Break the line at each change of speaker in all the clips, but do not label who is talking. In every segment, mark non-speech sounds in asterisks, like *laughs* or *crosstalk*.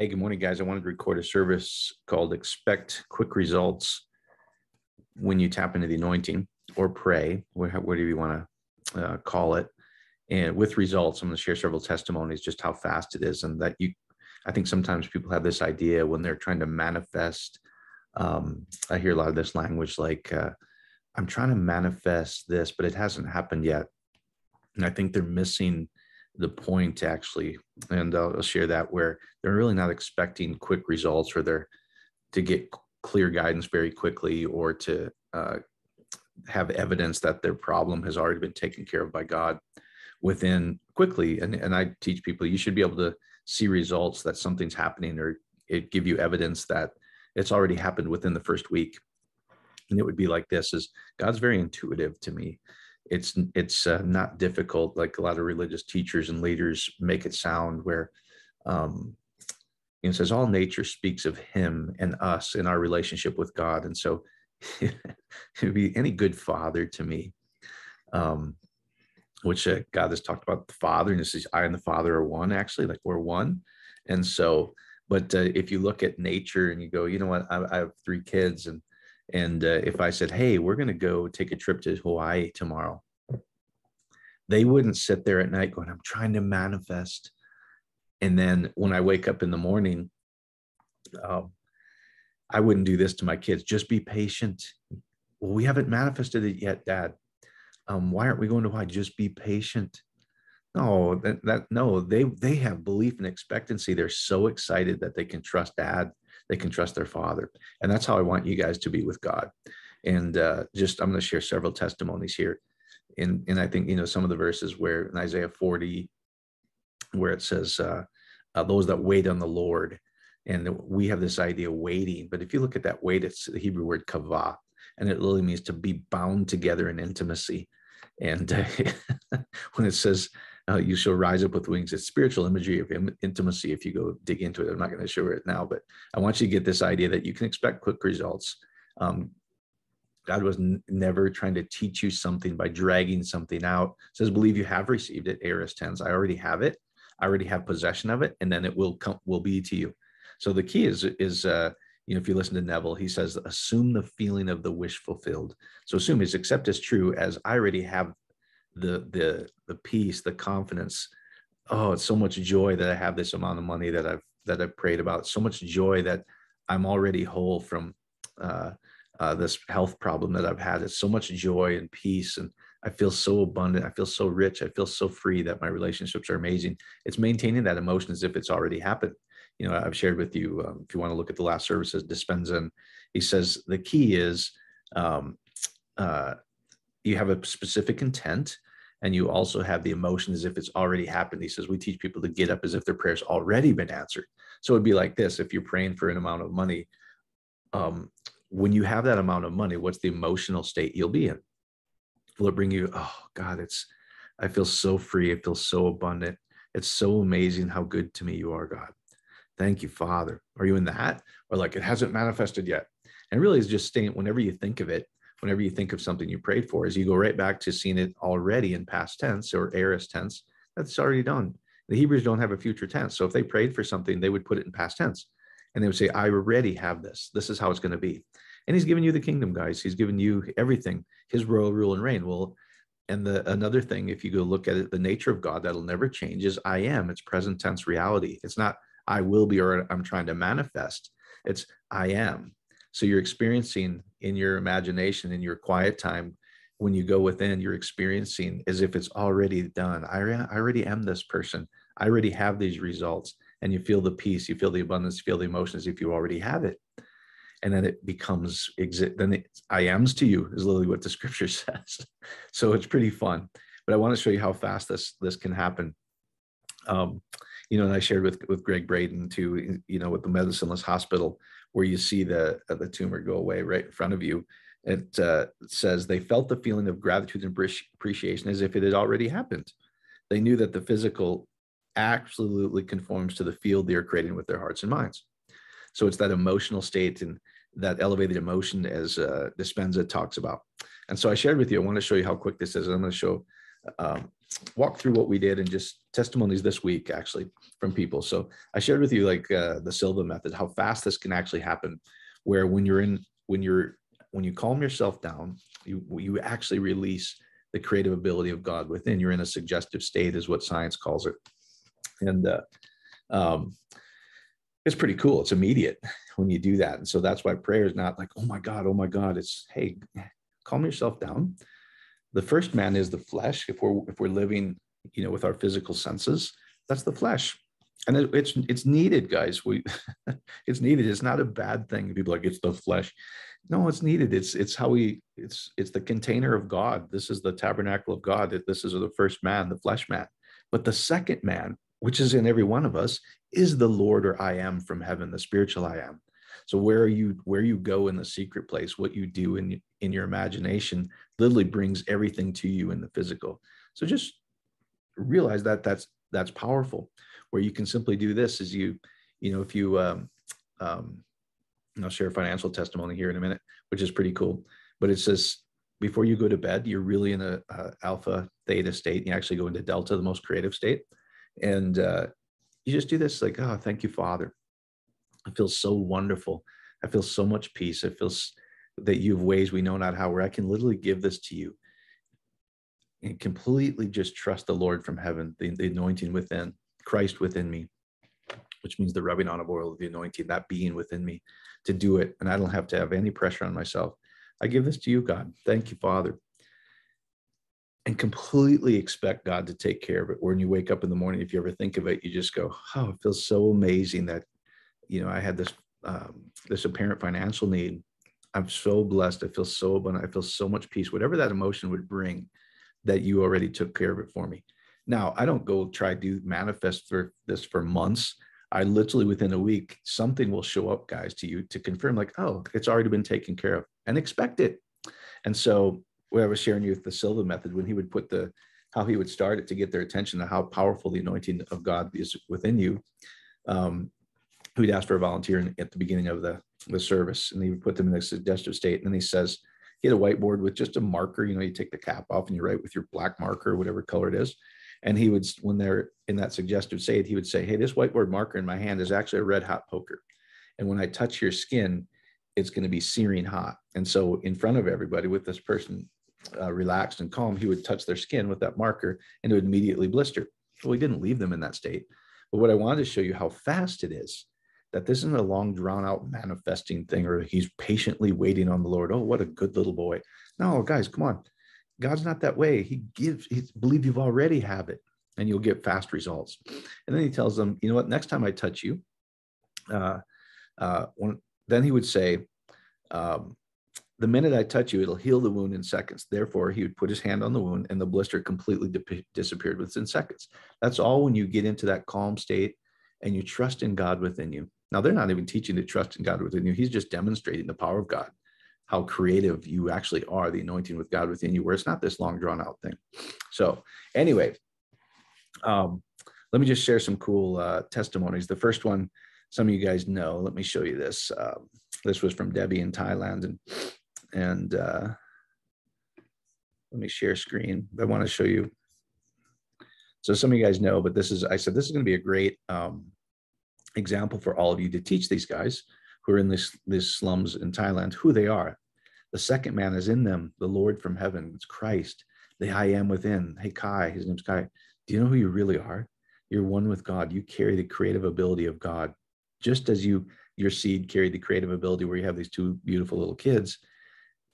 Hey, good morning, guys. I wanted to record a service called Expect Quick Results when you tap into the anointing or pray, whatever you want to uh, call it. And with results, I'm going to share several testimonies just how fast it is. And that you, I think sometimes people have this idea when they're trying to manifest. Um, I hear a lot of this language like, uh, I'm trying to manifest this, but it hasn't happened yet. And I think they're missing the point actually, and I'll, share that where they're really not expecting quick results or they're to get clear guidance very quickly or to uh, have evidence that their problem has already been taken care of by God within quickly. And, and I teach people you should be able to see results that something's happening or it give you evidence that it's already happened within the first week. And it would be like this is God's very intuitive to me it's it's uh, not difficult like a lot of religious teachers and leaders make it sound where um it says all nature speaks of him and us in our relationship with god. And so *laughs* it would be any good father to me um which uh, god has talked about the father and this is i and the father are one actually like we're one. And so but uh, if you look at nature and you go you know what? I, I have three kids and and uh, if I said, hey, we're going to go take a trip to Hawaii tomorrow, they wouldn't sit there at night going, I'm trying to manifest. And then when I wake up in the morning, um, I wouldn't do this to my kids. Just be patient. Well, we haven't manifested it yet, Dad. Um, why aren't we going to Hawaii? Just be patient. No, that, that no, they they have belief and expectancy. They're so excited that they can trust Dad they can trust their father. And that's how I want you guys to be with God. And uh, just, I'm going to share several testimonies here. And, and I think, you know, some of the verses where in Isaiah 40, where it says, uh, uh, those that wait on the Lord. And we have this idea of waiting. But if you look at that wait, it's the Hebrew word kavah, and it literally means to be bound together in intimacy. And *laughs* when it says uh, you shall rise up with wings. It's spiritual imagery of intimacy. If you go dig into it, I'm not going to show it now, but I want you to get this idea that you can expect quick results. Um, God was n- never trying to teach you something by dragging something out. It says, believe you have received it. Aorist tense. I already have it. I already have possession of it, and then it will come will be to you. So the key is is uh, you know if you listen to Neville, he says assume the feeling of the wish fulfilled. So assume is accept as true as I already have the the the peace, the confidence. Oh, it's so much joy that I have this amount of money that I've that I've prayed about. So much joy that I'm already whole from uh, uh, this health problem that I've had. It's so much joy and peace, and I feel so abundant. I feel so rich. I feel so free that my relationships are amazing. It's maintaining that emotion as if it's already happened. You know, I've shared with you. Um, if you want to look at the last services, Dispenza, he says the key is um, uh, you have a specific intent and you also have the emotion as if it's already happened. He says we teach people to get up as if their prayers already been answered. So it'd be like this: if you're praying for an amount of money, um, when you have that amount of money, what's the emotional state you'll be in? Will it bring you? Oh God, it's I feel so free. I feel so abundant. It's so amazing how good to me you are, God. Thank you, Father. Are you in that? Or like it hasn't manifested yet? And really is just staying whenever you think of it, whenever you think of something you prayed for is you go right back to seeing it already in past tense or aorist tense that's already done. The hebrews don't have a future tense so if they prayed for something they would put it in past tense. And they would say i already have this. This is how it's going to be. And he's given you the kingdom guys. He's given you everything his royal rule and reign. Well and the another thing if you go look at it the nature of god that'll never change is i am. It's present tense reality. It's not i will be or i'm trying to manifest. It's i am. So you're experiencing in your imagination, in your quiet time, when you go within, you're experiencing as if it's already done. I, I already am this person. I already have these results. And you feel the peace, you feel the abundance, you feel the emotions if you already have it. And then it becomes exit. Then it, I am's to you is literally what the *laughs* scripture says. so it's pretty fun. But I want to show you how fast this this can happen. Um, you know, and I shared with with Gregg Braden too. You know, with the Medicineless Hospital, where you see the uh, the tumor go away right in front of you. It uh, says they felt the feeling of gratitude and appreciation as if it had already happened. They knew that the physical absolutely conforms to the field they are creating with their hearts and minds. So it's that emotional state and that elevated emotion as uh, Dispenza talks about. And so I shared with you, I want to show you how quick this is. I'm going to show um, walk through what we did and just testimonies this week actually from people. So I shared with you like uh, the Silva method, how fast this can actually happen. Where when you're in when you're when you calm yourself down, you you actually release the creative ability of God within. You're in a suggestive state, is what science calls it, and uh, um, it's pretty cool. It's immediate when you do that, and so that's why prayer is not like, oh my God, oh my God. It's hey, calm yourself down. The first man is the flesh. If we're if we're living, you know, with our physical senses, that's the flesh. And it, it's it's needed guys. We *laughs* it's needed. It's not a bad thing people like it's the flesh. No it's needed. It's it's how we it's it's the container of god. This is the tabernacle of god. This is the first man the flesh man. But the second man which is in every one of us is the lord or i am from heaven the spiritual i am. So where are you where you go in the secret place what you do in in your imagination literally brings everything to you in the physical so just realize that that's that's powerful where you can simply do this is you you know if you um, um, I'll share a financial testimony here in a minute, which is pretty cool. But it says before you go to bed, you're really in a, alpha theta state. You actually go into delta, the most creative state, and uh, you just do this like, oh, thank you, Father. I feel so wonderful. I feel so much peace. I feel that you have ways we know not how, where I can literally give this to you and completely just trust the Lord from heaven, the, the anointing within. Christ within me, which means the rubbing on of oil the anointing, that being within me to do it. And I don't have to have any pressure on myself. I give this to you, God. Thank you, Father. And completely expect God to take care of it. When you wake up in the morning, if you ever think of it, you just go, "Oh, it feels so amazing that, you know, I had this um, this apparent financial need. I'm so blessed. I feel so abundant. I feel so much peace. Whatever that emotion would bring, that you already took care of it for me. Now, I don't go try to manifest for this for months. I literally within a week, something will show up, guys, to you to confirm, like, oh, it's already been taken care of and expect it. And so, when I was sharing you with the Silva method, when he would put the how he would start it to get their attention to how powerful the anointing of God is within you, um, we'd ask for a volunteer at the beginning of the, the service, and he would put them in a suggestive state. And then he says, he had a whiteboard with just a marker. You know, you take the cap off and you write with your black marker, whatever color it is. And he would, when they're in that suggestive state, he would say, Hey, this whiteboard marker in my hand is actually a red hot poker. And when I touch your skin, it's going to be searing hot. And so, in front of everybody, with this person uh, relaxed and calm, he would touch their skin with that marker and it would immediately blister. Well, he didn't leave them in that state. But what I wanted to show you how fast it is that this isn't a long, drawn out manifesting thing or he's patiently waiting on the Lord. Oh, what a good little boy. No, guys, come on. God's not that way. He gives, he believe you've already have it and you'll get fast results. And then he tells them, you know what, next time I touch you, uh, uh, when, then he would say, um, the minute I touch you, it'll heal the wound in seconds. Therefore, he would put his hand on the wound and the blister completely di- disappeared within seconds. That's all when you get into that calm state and you trust in God within you. Now, they're not even teaching to trust in God within you. He's just demonstrating the power of God how creative you actually are, the anointing with God within you, where it's not this long drawn out thing. So, anyway, um, let me just share some cool uh, testimonies. The first one, some of you guys know. Let me show you this. Um, this was from Debbie in Thailand, and and uh, let me share screen. I want to show you. So some of you guys know, but this is I said this is going to be a great um, example for all of you to teach these guys who are in this these slums in Thailand who they are. The second man is in them, the Lord from heaven. It's Christ, the I am within. Hey, Kai, his name's Kai. Do you know who you really are? You're one with God. You carry the creative ability of God, just as you your seed carried the creative ability where you have these two beautiful little kids.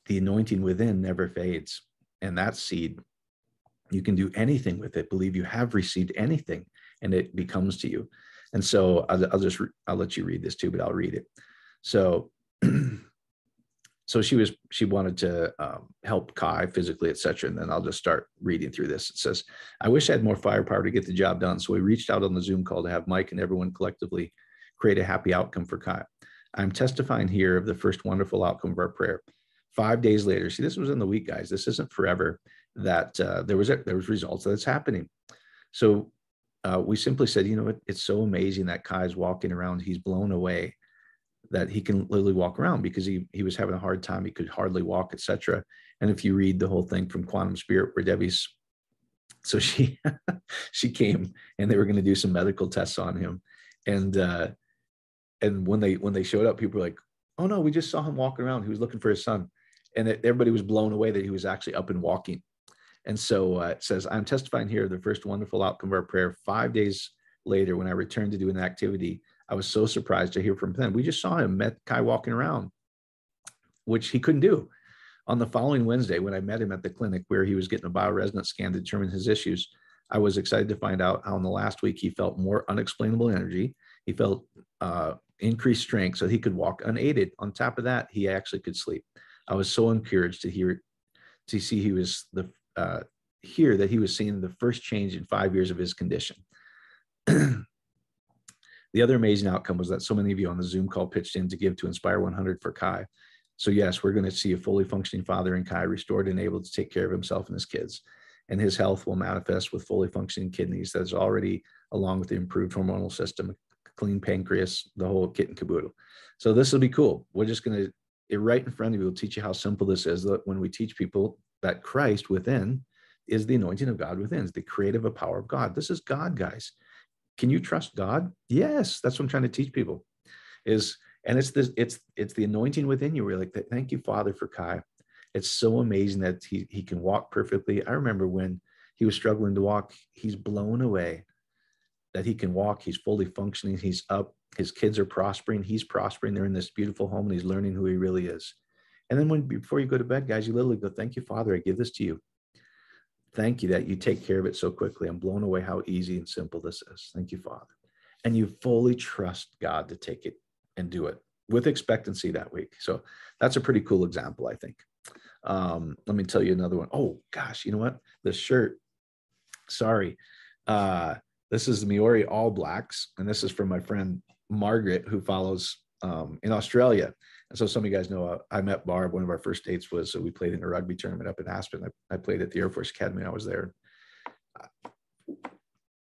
The anointing within never fades, and that seed, you can do anything with it. Believe you have received anything, and it becomes to you. And so I'll, I'll just I'll let you read this too, but I'll read it. So *clears throat* so she was she wanted to um, help kai physically etc and then i'll just start reading through this. It says i wish i had more firepower to get the job done. So we reached out on the zoom call to have mike and everyone collectively create a happy outcome for kai. I'm testifying here of the first wonderful outcome of our prayer. Five days later see this was in the week guys this isn't forever that uh, there was a, there was results that's happening. So uh, we simply said you know it, it's so amazing that kai's walking around he's blown away that he can literally walk around because he he was having a hard time. He could hardly walk, etc. And if you read the whole thing from Quantum Spirit, where Debbie's So she *laughs* she came and they were going to do some medical tests on him, and uh, and when they when they showed up, people were like, "Oh no, we just saw him walking around. He was looking for his son," and it, everybody was blown away that he was actually up and walking. And so uh, it says, "I'm testifying here of the first wonderful outcome of our prayer. Five days later, when I returned to do an activity, I was so surprised to hear from him. We just saw him, met Kai walking around, which he couldn't do." On the following Wednesday, when I met him at the clinic where he was getting a bioresonance scan to determine his issues, I was excited to find out how in the last week he felt more unexplainable energy. He felt uh, increased strength so he could walk unaided. On top of that, he actually could sleep. I was so encouraged to hear, to see he was the, uh, hear that he was seeing the first change in five years of his condition. *clears throat* the other amazing outcome was that so many of you on the Zoom call pitched in to give to Inspire 100 for Kai. So yes, we're going to see a fully functioning father in Kai restored and able to take care of himself and his kids. And his health will manifest with fully functioning kidneys that's already along with the improved hormonal system, clean pancreas, the whole kit and caboodle. So this will be cool. We're just going to, it right in front of you, we'll teach you how simple this is. That when we teach people that Christ within is the anointing of God within, is the creative power of God. This is God, guys. Can you trust God? Yes, that's what I'm trying to teach people. Is and it's this it's it's the anointing within you we're like thank you father for kai it's so amazing that he, he can walk perfectly i remember when he was struggling to walk he's blown away that he can walk he's fully functioning he's up his kids are prospering he's prospering they're in this beautiful home and he's learning who he really is and then when before you go to bed guys you literally go thank you father i give this to you thank you that you take care of it so quickly i'm blown away how easy and simple this is thank you father and you fully trust god to take it and do it with expectancy that week. So that's a pretty cool example, I think. Um, let me tell you another one. Oh gosh, you know what? The shirt. Sorry. Uh, this is the Maori All Blacks, and this is from my friend Margaret, who follows um, in Australia. And so some of you guys know uh, I met Barb. One of our first dates was so we played in a rugby tournament up in Aspen. I, I played at the Air Force Academy. And I was there.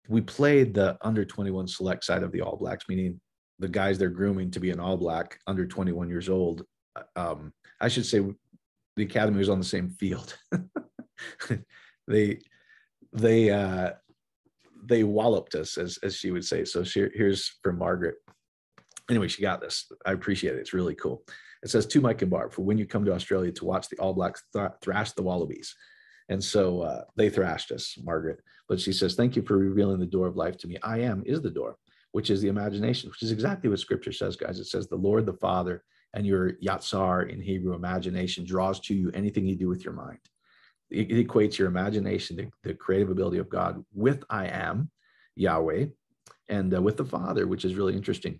We played the under 21 select side of the All Blacks, meaning the guys they're grooming to be an all black under 21 years old uh, um, i should say the academy was on the same field *laughs* they they uh they walloped us as as she would say so she, here's from margaret anyway she got this i appreciate it it's really cool it says to mike and barb for when you come to australia to watch the all blacks th- thrash the wallabies and so uh, they thrashed us margaret but she says thank you for revealing the door of life to me i am is the door which is the imagination, which is exactly what scripture says, guys. It says the Lord the Father and your yatsar in Hebrew imagination draws to you anything you do with your mind. It, it equates your imagination, the, the, creative ability of God with I am, Yahweh, and uh, with the Father, which is really interesting.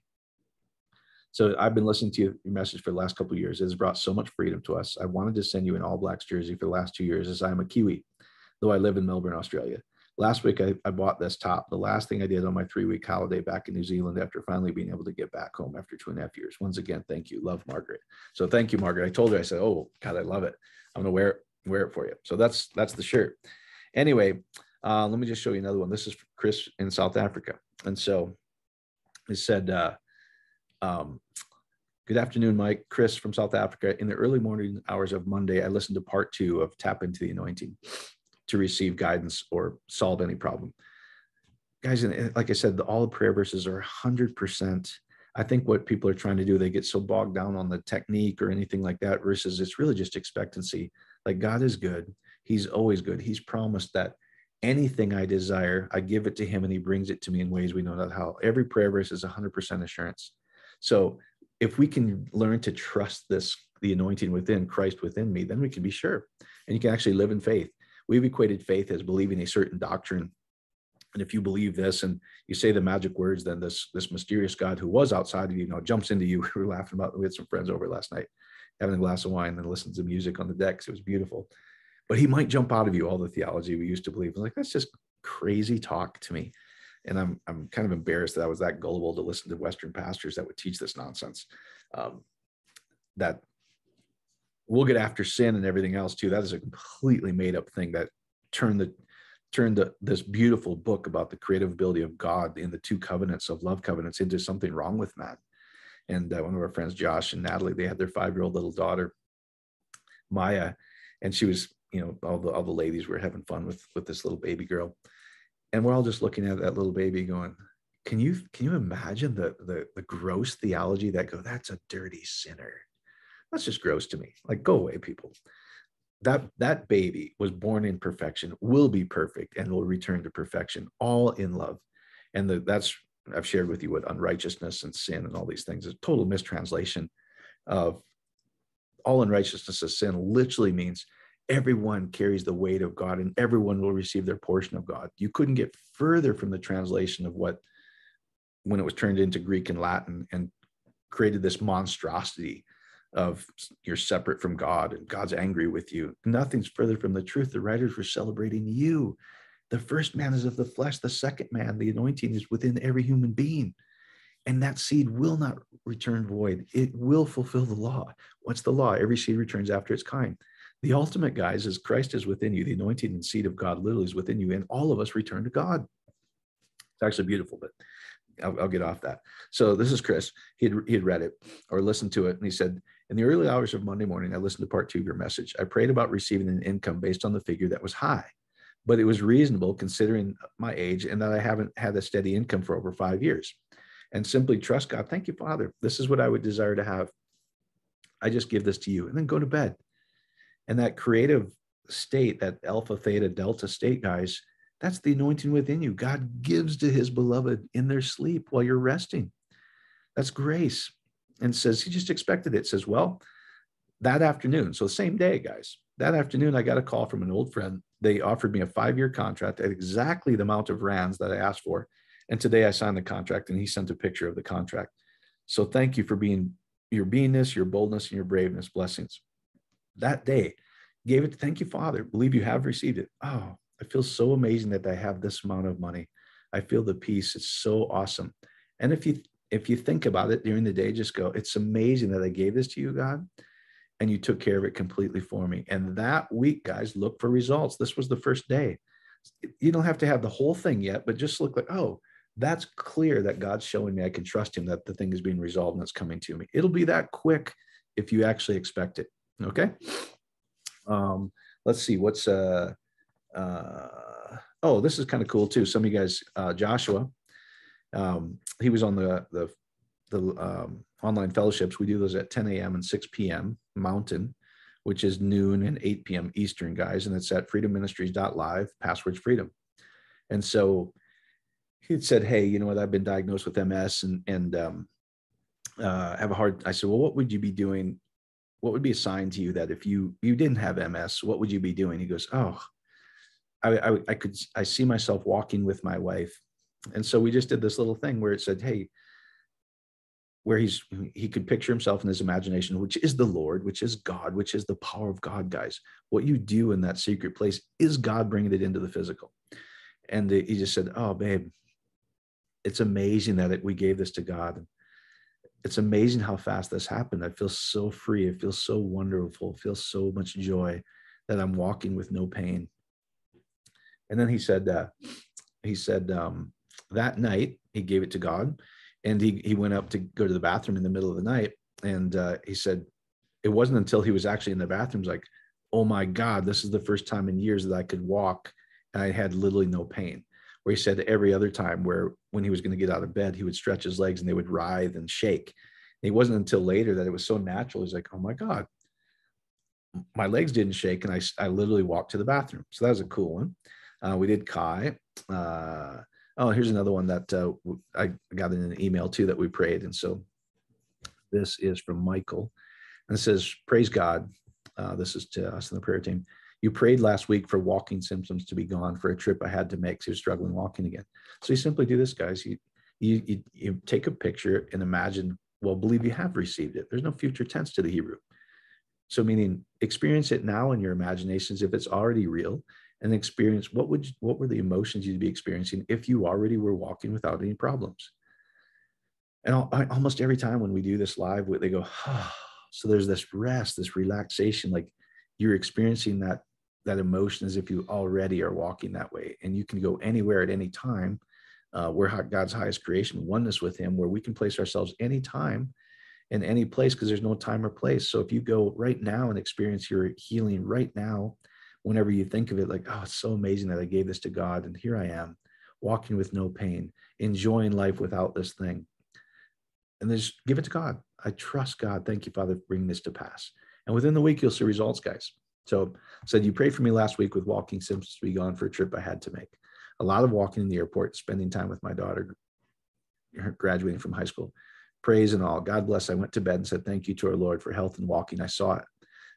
So I've been listening to your message for the last couple of years. It has brought so much freedom to us. I wanted to send you an All Blacks jersey for the last two years as I'm a Kiwi, though I live in Melbourne, Australia last week I, I bought this top. The last thing I did on my three week holiday back in New Zealand after finally being able to get back home after two and a half years. Once again, thank you. Love Margaret. So thank you, Margaret. I told her, I said, Oh God, I love it. I'm gonna wear it, wear it for you. So that's that's the shirt. Anyway, uh, let me just show you another one. This is Chris in South Africa. And so he said, uh, um, Good afternoon, Mike. Chris from South Africa. In the early morning hours of Monday, I listened to part two of Tap into the Anointing to receive guidance or solve any problem. Guys, like I said, the, all the prayer verses are 100%. I think what people are trying to do, they get so bogged down on the technique or anything like that, versus it's really just expectancy. Like God is good. He's always good. He's promised that anything I desire, I give it to him and he brings it to me in ways we know not how. Every prayer verse is 100% assurance. So if we can learn to trust this, the anointing within Christ within me, then we can be sure. And you can actually live in faith. We've equated faith as believing a certain doctrine. And if you believe this and you say the magic words then this this mysterious god who was outside of you, you know jumps into you. *laughs* We were laughing about we had some friends over last night having a glass of wine and listening to music on the decks. It was beautiful. But he might jump out of you all the theology we used to believe. Like that's just crazy talk to me and i'm i'm kind of embarrassed that i was that gullible to listen to western pastors that would teach this nonsense um, that we'll get after sin and everything else too. That is a completely made up thing that turned the turned the, this beautiful book about the creative ability of God in the two covenants of love covenants into something wrong with man. And uh, one of our friends, Josh and Natalie, they had their five year old little daughter, Maya, and she was you know, all the all the ladies were having fun with with this little baby girl, and we're all just looking at that little baby, going, "Can you can you imagine the the the gross theology that go? That's a dirty sinner. That's just gross to me. Like, go away, people." That that baby was born in perfection, will be perfect, and will return to perfection, all in love. And the, that's I've shared with you what unrighteousness and sin and all these things is total mistranslation of all unrighteousness of sin literally means everyone carries the weight of God and everyone will receive their portion of God. You couldn't get further from the translation of what, when it was turned into Greek and Latin and created this monstrosity of you're separate from God and God's angry with you. Nothing's further from the truth. The writers were celebrating you. The first man is of the flesh, the second man, the anointing is within every human being. And that seed will not return void. It will fulfill the law. What's the law? Every seed returns after its kind. The ultimate, guys, is Christ is within you. The anointing and seed of God literally is within you, and all of us return to God. It's actually beautiful, but I'll, I'll, get off that. So this is Chris. He had, he had read it or listened to it, and he said, "In the early hours of Monday morning, I listened to part two of your message. I prayed about receiving an income based on the figure that was high, but it was reasonable considering my age and that I haven't had a steady income for over five years. And simply trust God. Thank you, Father. This is what I would desire to have. I just give this to you, and then go to bed." And that creative state, that alpha, theta, delta state, guys, that's the anointing within you. God gives to his beloved in their sleep while you're resting. That's grace. And says, he just expected it. Says, well, that afternoon, so same day, guys, that afternoon, I got a call from an old friend. They offered me a five year contract at exactly the amount of rands that I asked for. And today I signed the contract and he sent a picture of the contract. So thank you for being your beingness, your boldness, and your braveness. Blessings that day, gave it. Thank you, Father. Believe you have received it. Oh, I feel so amazing that I have this amount of money. I feel the peace. It's so awesome. And if you if you think about it during the day, just go, it's amazing that I gave this to you, God, and you took care of it completely for me. And that week, guys, look for results. This was the first day. You don't have to have the whole thing yet, but just look like, oh, that's clear that God's showing me I can trust him that the thing is being resolved and it's coming to me. It'll be that quick if you actually expect it. Okay. Um, let's see what's uh, uh, oh, this is kind of cool too. Some of you guys, uh, Joshua, um, he was on the the the um, online fellowships. We do those at 10 a.m. and 6 p.m. Mountain, which is noon and 8 p.m. Eastern, guys, and it's at freedomministries.live. Passwords freedom. And so he said, "Hey, you know what? I've been diagnosed with MS and and um, uh, have a hard." I said, "Well, what would you be doing what would be a sign to you that if you you didn't have ms what would you be doing? He goes oh I, I, I could i see myself walking with my wife. And so we just did this little thing where it said hey where he's he could picture himself in his imagination which is the lord which is god which is the power of god guys. What you do in that secret place is god bringing it into the physical. And he just said oh babe it's amazing that it, we gave this to god it's amazing how fast this happened. I feel so free. It feels so wonderful. It feels so much joy that I'm walking with no pain. And then he said, uh, he said um, that night he gave it to God, and he he went up to go to the bathroom in the middle of the night, and uh, he said it wasn't until he was actually in the bathroom like, oh my God, this is the first time in years that I could walk, and I had literally no pain where he said every other time where when he was going to get out of bed, he would stretch his legs and they would writhe and shake. And it wasn't until later that it was so natural. He's like, oh my God, my legs didn't shake. And I, I literally walked to the bathroom. So that was a cool one. Uh, we did Kai. Uh, oh, here's another one that uh, I got in an email too that we prayed. And so this is from Michael. And it says, Praise God. Uh, this is to us in the prayer team. You prayed last week for walking symptoms to be gone for a trip I had to make. So you're struggling walking again. So you simply do this, guys. You, you, you, you take a picture and imagine, well, believe you have received it. There's no future tense to the Hebrew. So meaning experience it now in your imaginations if it's already real and experience what would what were the emotions you'd be experiencing if you already were walking without any problems. And almost every time when we do this live, they go, oh. *sighs* so there's this rest, this relaxation, like you're experiencing that that emotion as if you already are walking that way and you can go anywhere at any time uh, we're god's highest creation oneness with him where we can place ourselves anytime in any place because there's no time or place so if you go right now and experience your healing right now whenever you think of it, like, oh, it's so amazing that I gave this to God. And here I am walking with no pain, enjoying life without this thing. And then just give it to God. I trust God. Thank you, Father, for bringing this to pass. And within the week, you'll see results, guys. So said you prayed for me last week with walking symptoms to be gone for a trip I had to make. A lot of walking in the airport, spending time with my daughter graduating from high school. Praise and all. God bless. I went to bed and said, Thank you to our Lord for health and walking. I saw it.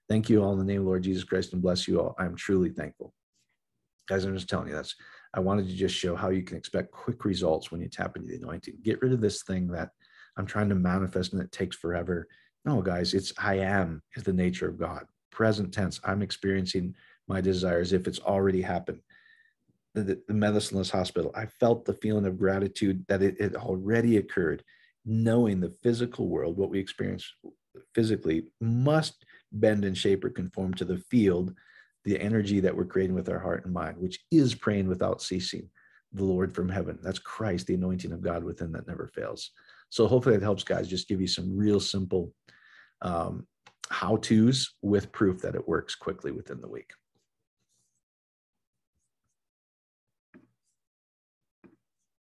Thank you all in the name of Lord Jesus Christ and bless you all. I'm truly thankful. Guys, I'm just telling you that's I wanted to just show how you can expect quick results when you tap into the anointing. Get rid of this thing that I'm trying to manifest and it takes forever. No, guys, it's I am is the nature of God. Present tense. I'm experiencing my desires if it's already happened. The, the, the medicaless hospital. I felt the feeling of gratitude that it, it already occurred, knowing the physical world, what we experience physically, must bend and shape or conform to the field, the energy that we're creating with our heart and mind, which is praying without ceasing, the Lord from heaven. That's Christ, the anointing of God within that never fails. So hopefully that helps, guys. Just give you some real simple um, how to's with proof that it works quickly within the week.